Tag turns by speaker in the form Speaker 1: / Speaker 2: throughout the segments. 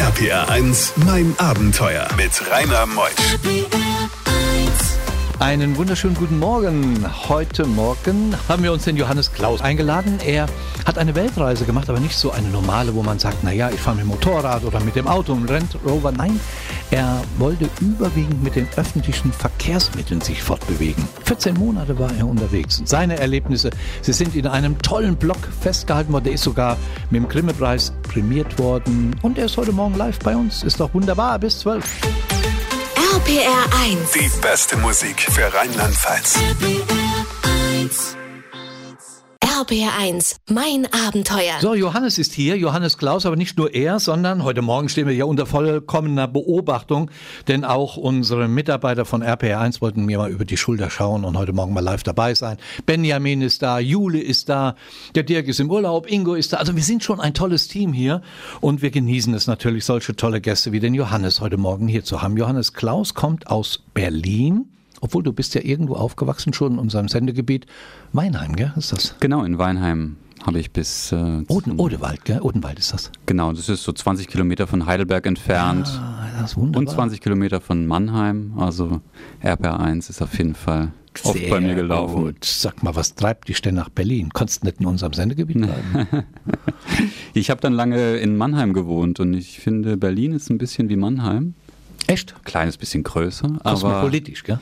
Speaker 1: RPR 1, mein Abenteuer mit Rainer Meusch.
Speaker 2: Einen wunderschönen guten Morgen. Heute Morgen haben wir uns den Johannes Klaus eingeladen. Er hat eine Weltreise gemacht, aber nicht so eine normale, wo man sagt, naja, ich fahre mit dem Motorrad oder mit dem Auto und Land Rover. Nein, er wollte überwiegend mit den öffentlichen Verkehrsmitteln sich fortbewegen. 14 Monate war er unterwegs. Und seine Erlebnisse, sie sind in einem tollen Blog festgehalten worden. Der ist sogar mit dem Grimme-Preis prämiert worden. Und er ist heute Morgen live bei uns. Ist doch wunderbar. Bis 12.
Speaker 3: RPR 1.
Speaker 1: Die beste Musik für Rheinland-Pfalz.
Speaker 3: RPR 1. Mein Abenteuer.
Speaker 2: So, Johannes ist hier, Johannes Klaus, aber nicht nur er, sondern heute Morgen stehen wir ja unter vollkommener Beobachtung, denn auch unsere Mitarbeiter von RPR1 wollten mir mal über die Schulter schauen und heute Morgen mal live dabei sein. Benjamin ist da, Jule ist da, der Dirk ist im Urlaub, Ingo ist da. Also wir sind schon ein tolles Team hier und wir genießen es natürlich, solche tolle Gäste wie den Johannes heute Morgen hier zu haben. Johannes Klaus kommt aus Berlin. Obwohl du bist ja irgendwo aufgewachsen schon in unserem Sendegebiet. Weinheim, gell? Ist das?
Speaker 4: Genau, in Weinheim habe ich bis. Äh,
Speaker 2: Oden, Odewald, gell? Odenwald ist das.
Speaker 4: Genau, das ist so 20 Kilometer von Heidelberg entfernt.
Speaker 2: Ah, das ist wunderbar.
Speaker 4: und 20 Kilometer von Mannheim. Also RPR1 ist auf jeden Fall oft
Speaker 2: Sehr
Speaker 4: bei mir gelaufen.
Speaker 2: Gut. Sag mal, was treibt dich denn nach Berlin? Konntest nicht in unserem Sendegebiet bleiben?
Speaker 4: Ich habe dann lange in Mannheim gewohnt und ich finde, Berlin ist ein bisschen wie Mannheim.
Speaker 2: Echt?
Speaker 4: Kleines bisschen größer, aber
Speaker 2: Kosmopolitisch, gell?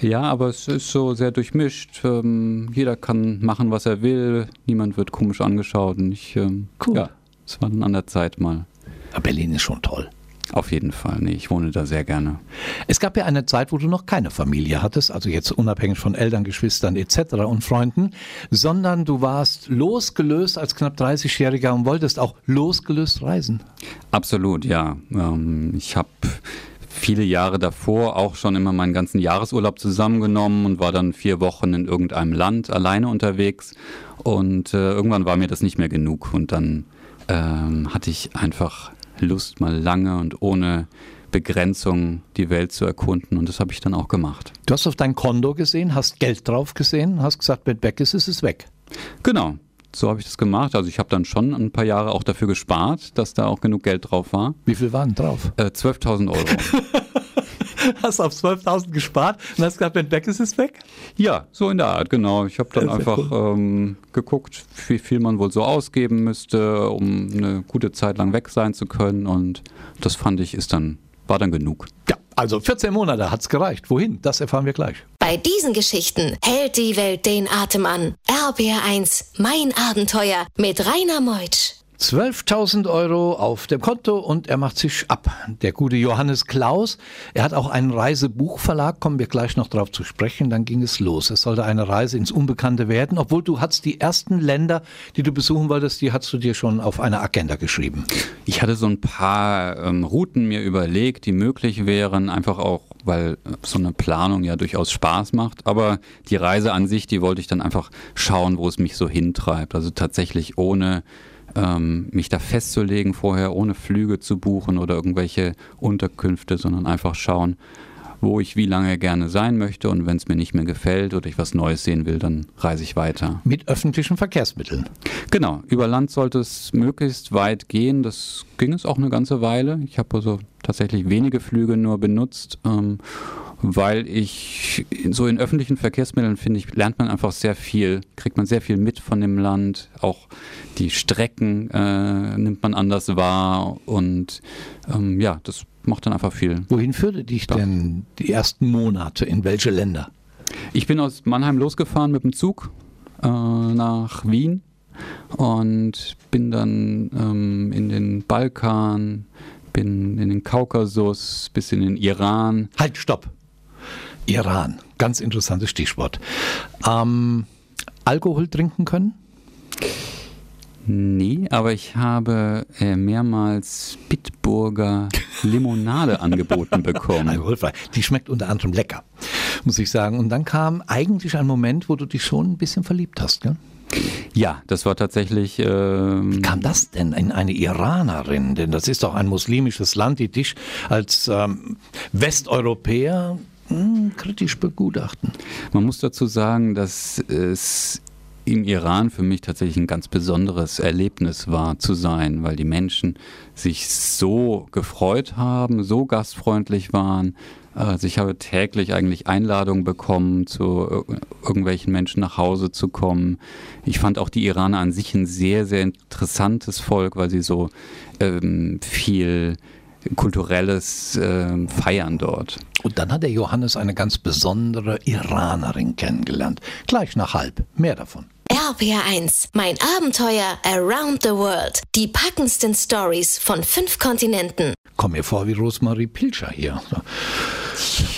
Speaker 4: ja, aber es ist so sehr durchmischt. Ähm, jeder kann machen, was er will. Niemand wird komisch angeschaut. Und ich, ähm,
Speaker 2: Cool.
Speaker 4: ja, es war dann an der Zeit mal.
Speaker 2: Ja, Berlin ist schon toll.
Speaker 4: Auf jeden Fall. Nee, ich wohne da sehr gerne.
Speaker 2: Es gab ja eine Zeit, wo du noch keine Familie hattest, also jetzt unabhängig von Eltern, Geschwistern etc. und Freunden, sondern du warst losgelöst als knapp 30-Jähriger und wolltest auch losgelöst reisen.
Speaker 4: Absolut, ja. Ähm, ich habe viele Jahre davor auch schon immer meinen ganzen Jahresurlaub zusammengenommen und war dann vier Wochen in irgendeinem Land alleine unterwegs. Und äh, irgendwann war mir das nicht mehr genug. Und dann ähm, hatte ich einfach Lust, mal lange und ohne Begrenzung die Welt zu erkunden. Und das habe ich dann auch gemacht.
Speaker 2: Du hast auf dein Konto gesehen, hast Geld drauf gesehen, hast gesagt, wenn weg ist, ist es weg.
Speaker 4: Genau. So habe ich das gemacht. Also ich habe dann schon ein paar Jahre auch dafür gespart, dass da auch genug Geld drauf war.
Speaker 2: Wie viel waren drauf?
Speaker 4: Äh, 12.000 Euro.
Speaker 2: Hast auf 12.000 gespart und hast gesagt, wenn weg ist, ist es weg?
Speaker 4: Ja, so in der Art, genau. Ich habe dann
Speaker 2: sehr
Speaker 4: einfach ähm, geguckt, wie viel man wohl so ausgeben müsste, um eine gute Zeit lang weg sein zu können. Und das fand ich, ist dann, war dann genug.
Speaker 2: Ja, also 14 Monate hat's gereicht. Wohin? Das erfahren wir gleich.
Speaker 3: Bei diesen Geschichten hält die Welt den Atem an. RPR 1. Mein Abenteuer mit Rainer Meutsch.
Speaker 2: 12.000 Euro auf dem Konto und er macht sich ab. Der gute Johannes Klaus, er hat auch einen Reisebuchverlag, kommen wir gleich noch drauf zu sprechen, dann ging es los. Es sollte eine Reise ins Unbekannte werden, obwohl du hast die ersten Länder, die du besuchen wolltest, die hast du dir schon auf eine Agenda geschrieben.
Speaker 4: Ich hatte so ein paar ähm, Routen mir überlegt, die möglich wären, einfach auch, weil äh, so eine Planung ja durchaus Spaß macht. Aber die Reise an sich, die wollte ich dann einfach schauen, wo es mich so hintreibt. Also tatsächlich ohne ähm, mich da festzulegen vorher, ohne Flüge zu buchen oder irgendwelche Unterkünfte, sondern einfach schauen, wo ich wie lange gerne sein möchte und wenn es mir nicht mehr gefällt oder ich was Neues sehen will, dann reise ich weiter.
Speaker 2: Mit öffentlichen Verkehrsmitteln.
Speaker 4: Genau, über Land sollte es möglichst weit gehen. Das ging es auch eine ganze Weile. Ich habe also tatsächlich wenige Flüge nur benutzt, ähm, weil ich so in öffentlichen Verkehrsmitteln finde ich, lernt man einfach sehr viel, kriegt man sehr viel mit von dem Land. Auch die Strecken äh, nimmt man anders wahr und ähm, ja, das macht dann einfach viel.
Speaker 2: Wohin führte dich
Speaker 4: Ja.
Speaker 2: denn die ersten Monate? In welche Länder?
Speaker 4: Ich bin aus Mannheim losgefahren mit dem Zug äh, nach Wien und bin dann ähm, in den Balkan, bin in den Kaukasus, bis in den Iran.
Speaker 2: Halt, stopp. Iran, ganz interessantes Stichwort. Ähm, Alkohol trinken können?
Speaker 4: Nee, aber ich habe äh, mehrmals Bitburger Limonade angeboten bekommen.
Speaker 2: Alkoholfrei. Die schmeckt unter anderem lecker, muss ich sagen. Und dann kam eigentlich ein Moment, wo du dich schon ein bisschen verliebt hast. Gell?
Speaker 4: Ja, das war tatsächlich. Ähm,
Speaker 2: Wie kam das denn in eine Iranerin? Denn das ist doch ein muslimisches Land, die dich als ähm, Westeuropäer hm, kritisch begutachten.
Speaker 4: Man muss dazu sagen, dass es im Iran für mich tatsächlich ein ganz besonderes Erlebnis war zu sein, weil die Menschen sich so gefreut haben, so gastfreundlich waren. Also ich habe täglich eigentlich Einladungen bekommen, zu irgendwelchen Menschen nach Hause zu kommen. Ich fand auch die Iraner an sich ein sehr, sehr interessantes Volk, weil sie so ähm, viel kulturelles äh, Feiern dort.
Speaker 2: Und dann hat der Johannes eine ganz besondere Iranerin kennengelernt. Gleich nach halb. Mehr davon.
Speaker 3: RPR1, mein Abenteuer Around the World. Die packendsten Stories von fünf Kontinenten.
Speaker 2: Komm mir vor wie Rosemarie Pilcher hier.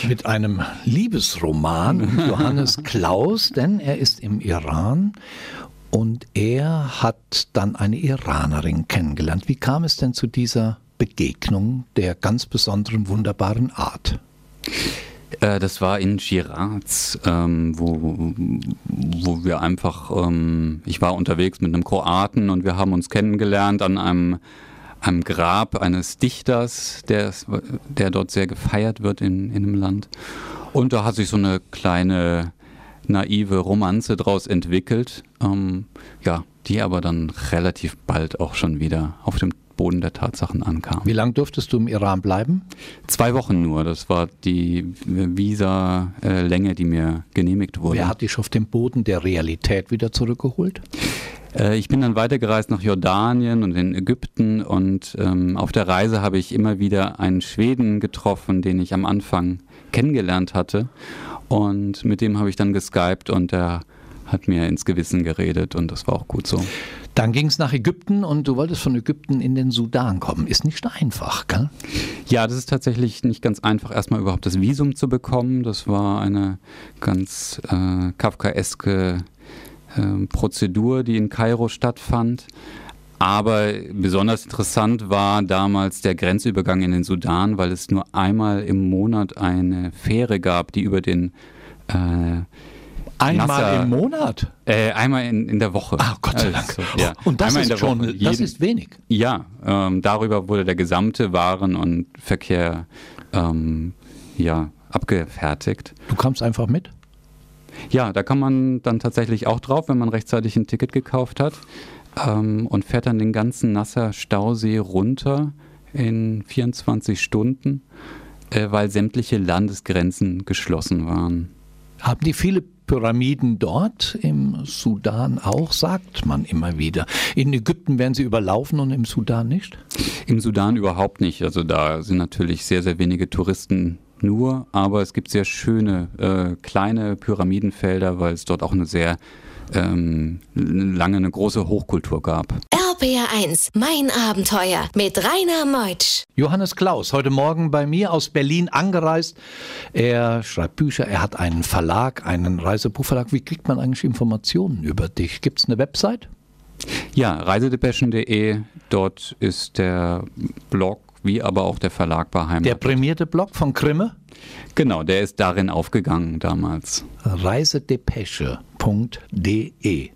Speaker 2: Mit einem Liebesroman Johannes Klaus, denn er ist im Iran und er hat dann eine Iranerin kennengelernt. Wie kam es denn zu dieser Begegnung der ganz besonderen, wunderbaren Art?
Speaker 4: Äh, das war in Shiraz, ähm, wo, wo wir einfach, ähm, ich war unterwegs mit einem Kroaten und wir haben uns kennengelernt an einem, einem Grab eines Dichters, der, der dort sehr gefeiert wird in, in einem Land. Und da hat sich so eine kleine naive Romanze draus entwickelt, ähm, ja, die aber dann relativ bald auch schon wieder auf dem Boden der Tatsachen ankam.
Speaker 2: Wie lange durftest du im Iran bleiben?
Speaker 4: Zwei Wochen nur. Das war die Visa-Länge, die mir genehmigt wurde.
Speaker 2: Wer hat dich auf den Boden der Realität wieder zurückgeholt?
Speaker 4: Äh, ich bin dann weitergereist nach Jordanien und in Ägypten und ähm, auf der Reise habe ich immer wieder einen Schweden getroffen, den ich am Anfang kennengelernt hatte. Und mit dem habe ich dann geskypt und der hat mir ins Gewissen geredet und das war auch gut so.
Speaker 2: Dann ging es nach Ägypten und du wolltest von Ägypten in den Sudan kommen. Ist nicht einfach, gell?
Speaker 4: Ja, das ist tatsächlich nicht ganz einfach, erstmal überhaupt das Visum zu bekommen. Das war eine ganz äh, kafkaeske äh, Prozedur, die in Kairo stattfand. Aber besonders interessant war damals der Grenzübergang in den Sudan, weil es nur einmal im Monat eine Fähre gab, die über den äh,
Speaker 2: Einmal
Speaker 4: Nasser,
Speaker 2: im Monat?
Speaker 4: Äh, einmal in, in der Woche.
Speaker 2: Ah, Gott sei Dank.
Speaker 4: Also, ja.
Speaker 2: Und das
Speaker 4: einmal
Speaker 2: ist schon,
Speaker 4: Woche.
Speaker 2: das
Speaker 4: Jeden,
Speaker 2: ist wenig.
Speaker 4: Ja, ähm, darüber wurde der gesamte Waren- und Verkehr ähm, ja, abgefertigt.
Speaker 2: Du kamst einfach mit?
Speaker 4: Ja, da kann man dann tatsächlich auch drauf, wenn man rechtzeitig ein Ticket gekauft hat ähm, und fährt dann den ganzen Nasser Stausee runter in 24 Stunden, äh, weil sämtliche Landesgrenzen geschlossen waren.
Speaker 2: Haben die viele Pyramiden dort im Sudan auch, sagt man immer wieder. In Ägypten werden sie überlaufen und im Sudan nicht?
Speaker 4: Im Sudan überhaupt nicht. Also da sind natürlich sehr, sehr wenige Touristen nur, aber es gibt sehr schöne äh, kleine Pyramidenfelder, weil es dort auch eine sehr ähm, lange eine große Hochkultur gab.
Speaker 3: RPR1, mein Abenteuer mit Rainer Meutsch.
Speaker 2: Johannes Klaus, heute Morgen bei mir aus Berlin angereist. Er schreibt Bücher, er hat einen Verlag, einen Reisebuchverlag. Wie kriegt man eigentlich Informationen über dich? Gibt es eine Website?
Speaker 4: Ja, reisedepeschen.de, dort ist der Blog wie aber auch der Verlag beheimatet.
Speaker 2: Der prämierte Blog von Krimme?
Speaker 4: Genau, der ist darin aufgegangen damals.
Speaker 2: Reisedepeche.de.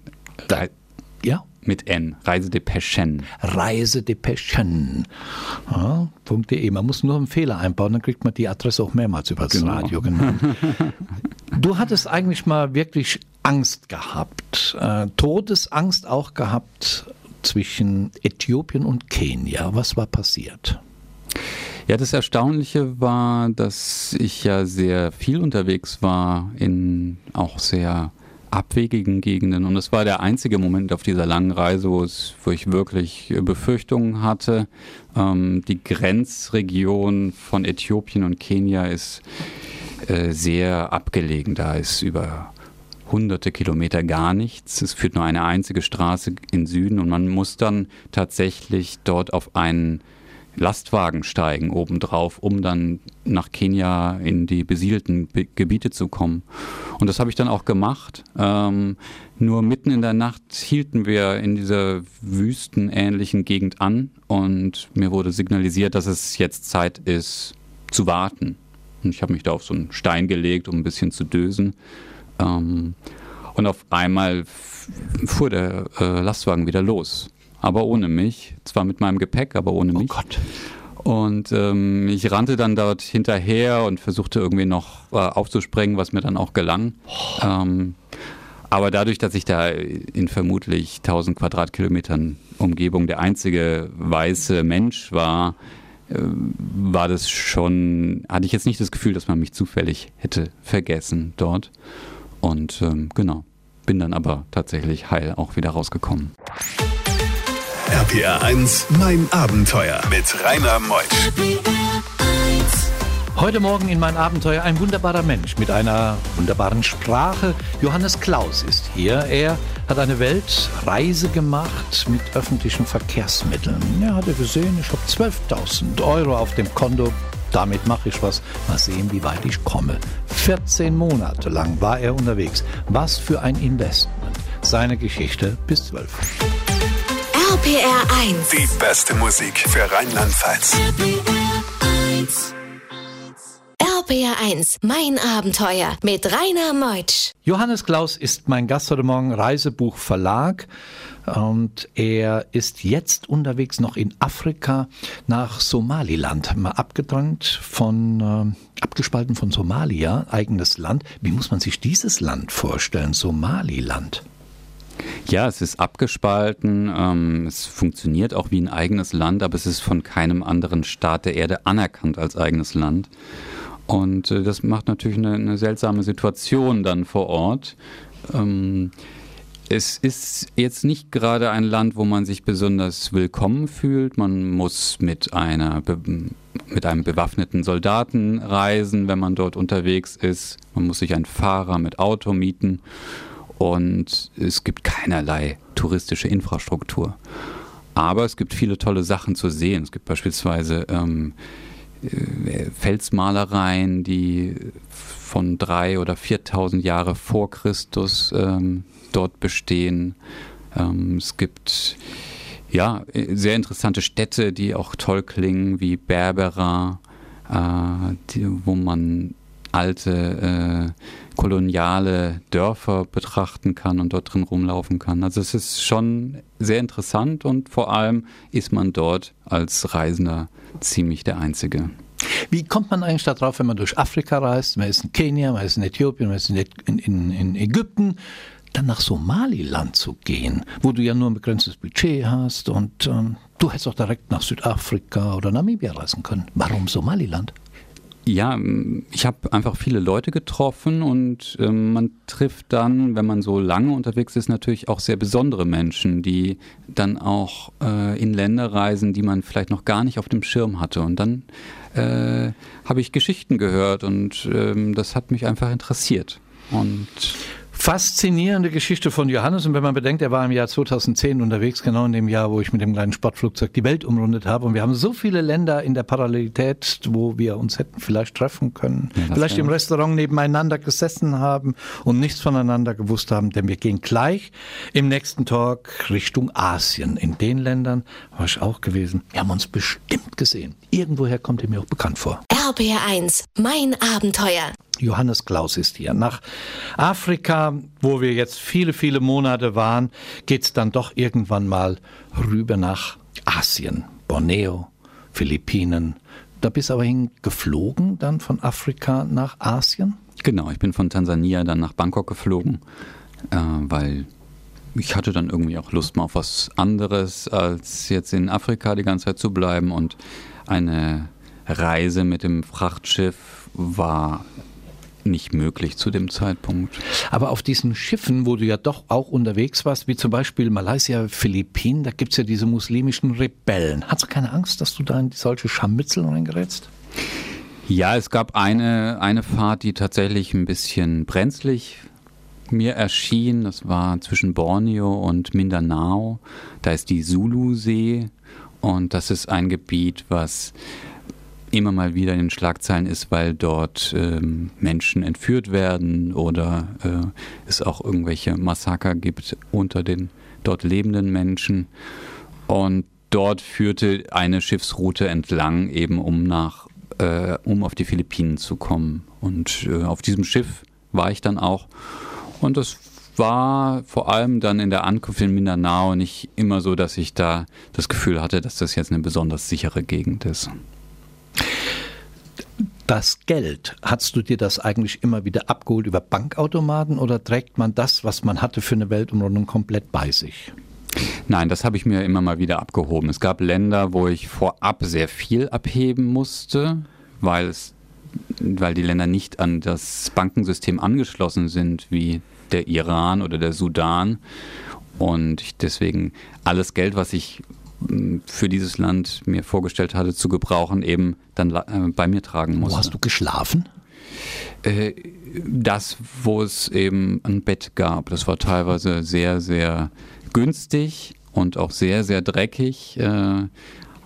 Speaker 2: Ja?
Speaker 4: Mit N, Reisedepeschen.
Speaker 2: Reisedepeschen. Ja, .de. Man muss nur einen Fehler einbauen, dann kriegt man die Adresse auch mehrmals über das genau. Radio genannt. du hattest eigentlich mal wirklich Angst gehabt, äh, Todesangst auch gehabt zwischen Äthiopien und Kenia. Was war passiert?
Speaker 4: Ja, das Erstaunliche war, dass ich ja sehr viel unterwegs war in auch sehr abwegigen Gegenden. Und es war der einzige Moment auf dieser langen Reise, wo, es, wo ich wirklich Befürchtungen hatte. Ähm, die Grenzregion von Äthiopien und Kenia ist äh, sehr abgelegen. Da ist über hunderte Kilometer gar nichts. Es führt nur eine einzige Straße in Süden und man muss dann tatsächlich dort auf einen Lastwagen steigen obendrauf, um dann nach Kenia in die besiedelten Be Gebiete zu kommen. Und das habe ich dann auch gemacht. Ähm, nur mitten in der Nacht hielten wir in dieser wüstenähnlichen Gegend an und mir wurde signalisiert, dass es jetzt Zeit ist zu warten. Und ich habe mich da auf so einen Stein gelegt, um ein bisschen zu dösen. Ähm, und auf einmal fuhr der äh, Lastwagen wieder los aber ohne mich. Zwar mit meinem Gepäck, aber ohne
Speaker 2: oh
Speaker 4: mich.
Speaker 2: Gott.
Speaker 4: Und ähm, ich rannte dann dort hinterher und versuchte irgendwie noch äh, aufzusprengen, was mir dann auch gelang.
Speaker 2: Oh.
Speaker 4: Ähm, Aber dadurch, dass ich da in vermutlich 1000 Quadratkilometern Umgebung der einzige weiße Mensch war, äh, war das schon, hatte ich jetzt nicht das Gefühl, dass man mich zufällig hätte vergessen dort. Und ähm, genau, bin dann aber tatsächlich heil auch wieder rausgekommen.
Speaker 1: RPR 1, mein Abenteuer mit Rainer Meusch.
Speaker 2: Heute Morgen in mein Abenteuer ein wunderbarer Mensch mit einer wunderbaren Sprache. Johannes Klaus ist hier. Er hat eine Weltreise gemacht mit öffentlichen Verkehrsmitteln. Er hatte gesehen, ich habe 12.000 Euro auf dem Konto. Damit mache ich was. Mal sehen, wie weit ich komme. 14 Monate lang war er unterwegs. Was für ein Investment. Seine Geschichte bis 12.
Speaker 3: RPR 1.
Speaker 1: Die beste Musik für Rheinland-Pfalz.
Speaker 3: RPR 1, mein Abenteuer mit Rainer Meutsch.
Speaker 2: Johannes Klaus ist mein Gast heute Morgen, Reisebuch Verlag. Und er ist jetzt unterwegs noch in Afrika nach Somaliland, mal abgetrennt von, äh, abgespalten von Somalia, eigenes Land. Wie muss man sich dieses Land vorstellen, Somaliland?
Speaker 4: Ja, es ist abgespalten. Ähm, es funktioniert auch wie ein eigenes Land, aber es ist von keinem anderen Staat der Erde anerkannt als eigenes Land. Und äh, das macht natürlich eine, eine, seltsame Situation dann vor Ort. Ähm, es ist jetzt nicht gerade ein Land, wo man sich besonders willkommen fühlt. Man muss mit einer mit einem bewaffneten Soldaten reisen, wenn man dort unterwegs ist. Man muss sich einen Fahrer mit Auto mieten und es gibt keinerlei touristische Infrastruktur. Aber es gibt viele tolle Sachen zu sehen. Es gibt beispielsweise ähm, äh, Felsmalereien, die von drei oder 4.000 Jahre vor Christus ähm, dort bestehen. Ähm, es gibt ja sehr interessante Städte, die auch toll klingen, wie Berbera, äh, die, wo man alte äh, koloniale Dörfer betrachten kann und dort drin rumlaufen kann. Also es ist schon sehr interessant und vor allem ist man dort als Reisender ziemlich der Einzige.
Speaker 2: Wie kommt man eigentlich darauf, wenn man durch Afrika reist? Man ist in Kenia, man ist in Äthiopien, man ist in, in, in Ägypten, dann nach Somaliland zu gehen, wo du ja nur ein begrenztes Budget hast und ähm, du hättest auch direkt nach Südafrika oder Namibia reisen können. Warum Somaliland?
Speaker 4: Ja, ich habe einfach viele Leute getroffen und äh, man trifft dann, wenn man so lange unterwegs ist, natürlich auch sehr besondere Menschen, die dann auch äh, in Länder reisen, die man vielleicht noch gar nicht auf dem Schirm hatte. Und dann äh, habe ich Geschichten gehört und ähm, das hat mich einfach interessiert. Und
Speaker 2: Faszinierende Geschichte von Johannes. Und wenn man bedenkt, er war im Jahr 2010 unterwegs, genau in dem Jahr, wo ich mit dem kleinen Sportflugzeug die Welt umrundet habe. Und wir haben so viele Länder in der Parallelität, wo wir uns hätten vielleicht treffen können. Ja, vielleicht im Restaurant nebeneinander gesessen haben und nichts voneinander gewusst haben. Denn wir gehen gleich im nächsten Talk Richtung Asien. In den Ländern war ich auch gewesen. Wir haben uns bestimmt gesehen. Irgendwoher kommt ihr mir auch bekannt vor.
Speaker 3: RBR1, mein Abenteuer.
Speaker 2: Johannes Klaus ist hier. Nach Afrika, wo wir jetzt viele, viele Monate waren, geht's dann doch irgendwann mal rüber nach Asien, Borneo, Philippinen. Da bist du aber hingeflogen, dann von Afrika nach Asien?
Speaker 4: Genau, ich bin von Tansania dann nach Bangkok geflogen, äh, weil ich hatte dann irgendwie auch Lust mal auf was anderes, als jetzt in Afrika die ganze Zeit zu bleiben. Und eine Reise mit dem Frachtschiff war nicht möglich zu dem Zeitpunkt.
Speaker 2: Aber auf diesen Schiffen, wo du ja doch auch unterwegs warst, wie zum Beispiel Malaysia, Philippinen, da gibt es ja diese muslimischen Rebellen. Hast du keine Angst, dass du da in solche Scharmützel reingerätst?
Speaker 4: Ja, es gab eine, eine Fahrt, die tatsächlich ein bisschen brenzlig mir erschien. Das war zwischen Borneo und Mindanao. Da ist die Zulu-See und das ist ein Gebiet, was immer mal wieder in den Schlagzeilen ist, weil dort ähm, Menschen entführt werden oder äh, es auch irgendwelche Massaker gibt unter den dort lebenden Menschen. Und dort führte eine Schiffsroute entlang, eben um nach, äh, um auf die Philippinen zu kommen. Und äh, auf diesem Schiff war ich dann auch. Und das war vor allem dann in der Ankunft in Mindanao nicht immer so, dass ich da das Gefühl hatte, dass das jetzt eine besonders sichere Gegend ist.
Speaker 2: Das Geld, hast du dir das eigentlich immer wieder abgeholt über Bankautomaten oder trägt man das, was man hatte für eine Weltumrundung, komplett bei sich?
Speaker 4: Nein, das habe ich mir immer mal wieder abgehoben. Es gab Länder, wo ich vorab sehr viel abheben musste, weil es weil die Länder nicht an das Bankensystem angeschlossen sind, wie der Iran oder der Sudan. Und ich deswegen alles Geld, was ich für dieses Land mir vorgestellt hatte zu gebrauchen, eben dann äh, bei mir tragen musste.
Speaker 2: Wo hast du geschlafen?
Speaker 4: Äh, das, wo es eben ein Bett gab. Das war teilweise sehr, sehr günstig und auch sehr, sehr dreckig. Äh,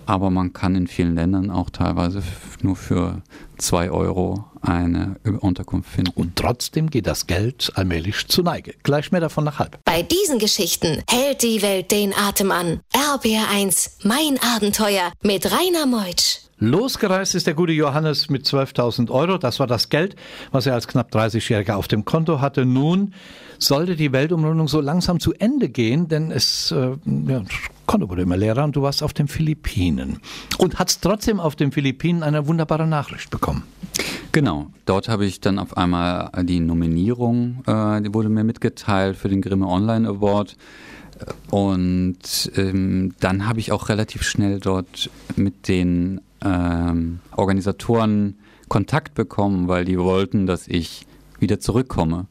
Speaker 4: aber man kann in vielen Ländern auch teilweise nur für zwei Euro eine Unterkunft finden.
Speaker 2: Und trotzdem geht das Geld allmählich zu Neige. Gleich mehr davon nach halb.
Speaker 3: Bei diesen Geschichten hält die Welt den Atem an. RBR1, mein Abenteuer mit Rainer Meutsch.
Speaker 2: Losgereist ist der gute Johannes mit 12.000 Euro. Das war das Geld, was er als knapp 30-Jähriger auf dem Konto hatte. Nun sollte die Weltumrundung so langsam zu Ende gehen, denn es äh, ja, Konto wurde immer leerer und du warst auf den Philippinen. Und hast trotzdem auf den Philippinen eine wunderbare Nachricht bekommen.
Speaker 4: Genau, dort habe ich dann auf einmal die Nominierung, äh, die wurde mir mitgeteilt für den Grimme Online Award. Und ähm, dann habe ich auch relativ schnell dort mit den ähm, Organisatoren Kontakt bekommen, weil die wollten, dass ich wieder zurückkomme.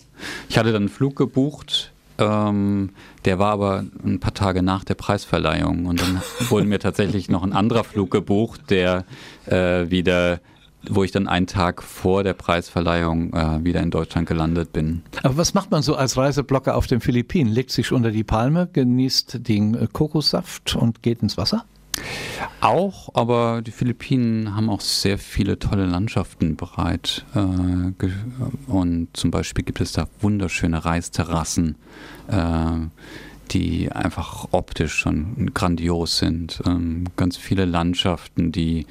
Speaker 4: Ich hatte dann einen Flug gebucht, ähm, der war aber ein paar Tage nach der Preisverleihung und dann wurde mir tatsächlich noch ein anderer Flug gebucht, der äh, wieder wo ich dann einen Tag vor der Preisverleihung äh, wieder in Deutschland gelandet bin.
Speaker 2: Aber was macht man so als Reiseblocker auf den Philippinen? Legt sich unter die Palme, genießt den äh, Kokossaft und geht ins Wasser?
Speaker 4: Auch, aber die Philippinen haben auch sehr viele tolle Landschaften bereit. Äh, und zum Beispiel gibt es da wunderschöne Reisterrassen, äh, die einfach optisch schon grandios sind. Ähm, ganz viele Landschaften, die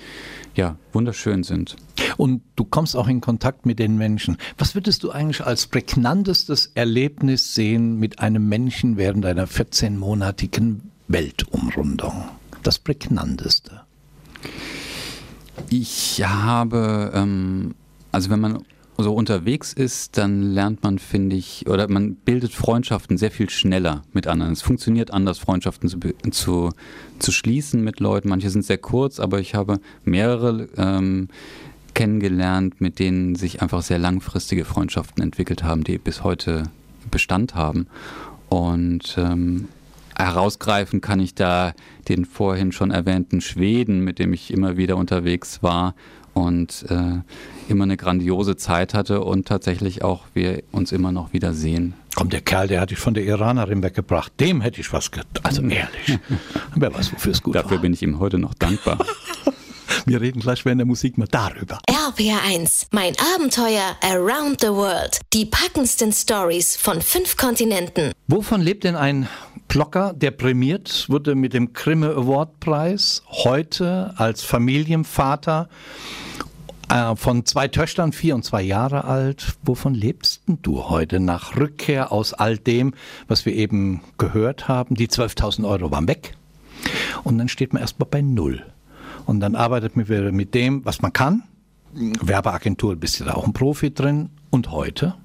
Speaker 4: ja wunderschön sind.
Speaker 2: Und du kommst auch in Kontakt mit den Menschen. Was würdest du eigentlich als prägnantestes Erlebnis sehen mit einem Menschen während einer 14-monatigen Weltumrundung? Das prägnanteste?
Speaker 4: Ich habe, ähm, also wenn man so unterwegs ist, dann lernt man, finde ich, oder man bildet Freundschaften sehr viel schneller mit anderen. Es funktioniert anders, Freundschaften zu, zu, zu schließen mit Leuten. Manche sind sehr kurz, aber ich habe mehrere ähm, kennengelernt, mit denen sich einfach sehr langfristige Freundschaften entwickelt haben, die bis heute Bestand haben. Und ähm, herausgreifen kann ich da den vorhin schon erwähnten Schweden, mit dem ich immer wieder unterwegs war und äh, immer eine grandiose Zeit hatte und tatsächlich auch wir uns immer noch wieder sehen.
Speaker 2: Komm, der Kerl, der hatte ich von der Iranerin weggebracht. Dem hätte ich was getan. Also ehrlich. Wer weiß, wofür es gut
Speaker 4: Dafür
Speaker 2: war.
Speaker 4: bin ich ihm heute noch dankbar.
Speaker 2: Wir reden gleich während der Musik mal darüber.
Speaker 3: RPR1, mein Abenteuer Around the World. Die packendsten Stories von fünf Kontinenten.
Speaker 2: Wovon lebt denn ein Blocker, der prämiert wurde mit dem Grimme Award Preis, heute als Familienvater äh, von zwei Töchtern, vier und zwei Jahre alt. Wovon lebst denn du heute nach Rückkehr aus all dem, was wir eben gehört haben? Die 12.000 Euro waren weg. Und dann steht man erstmal bei Null. Und dann arbeitet man wieder mit dem, was man kann. Werbeagentur, bist du da auch ein Profi drin. Und heute?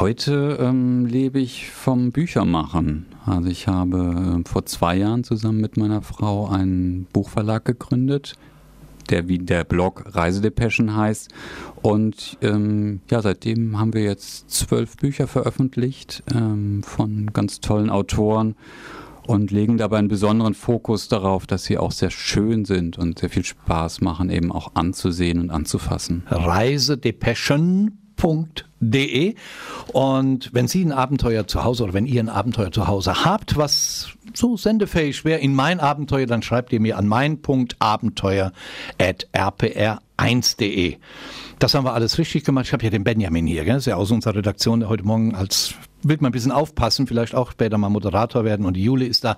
Speaker 4: Heute ähm, lebe ich vom Büchermachen. Also ich habe äh, vor zwei Jahren zusammen mit meiner Frau einen Buchverlag gegründet, der wie der Blog Reisedepeschen heißt. Und ähm, ja, seitdem haben wir jetzt zwölf Bücher veröffentlicht ähm, von ganz tollen Autoren und legen dabei einen besonderen Fokus darauf, dass sie auch sehr schön sind und sehr viel Spaß machen, eben auch anzusehen und anzufassen.
Speaker 2: Reisedepeschen.de und wenn Sie ein Abenteuer zu Hause oder wenn ihr ein Abenteuer zu Hause habt, was so sendefähig wäre in mein Abenteuer, dann schreibt ihr mir an mein.abenteuer.rpr1.de. Das haben wir alles richtig gemacht. Ich habe hier den Benjamin hier, gell? Das ist ja aus unserer Redaktion, der heute Morgen als wird man ein bisschen aufpassen, vielleicht auch später mal Moderator werden und die Jule ist da.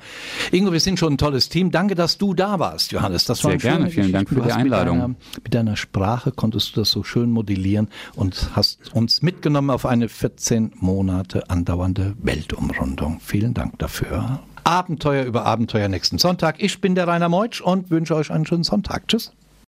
Speaker 2: Ingo, wir sind schon ein tolles Team. Danke, dass du da warst, Johannes. Das
Speaker 4: Sehr
Speaker 2: war
Speaker 4: gerne, vielen Dank für die Einladung.
Speaker 2: Mit deiner, mit deiner Sprache konntest du das so schön modellieren und hast uns mitgenommen auf eine 14 Monate andauernde Weltumrundung. Vielen Dank dafür. Abenteuer über Abenteuer nächsten Sonntag. Ich bin der Rainer Meutsch und wünsche euch einen schönen Sonntag. Tschüss.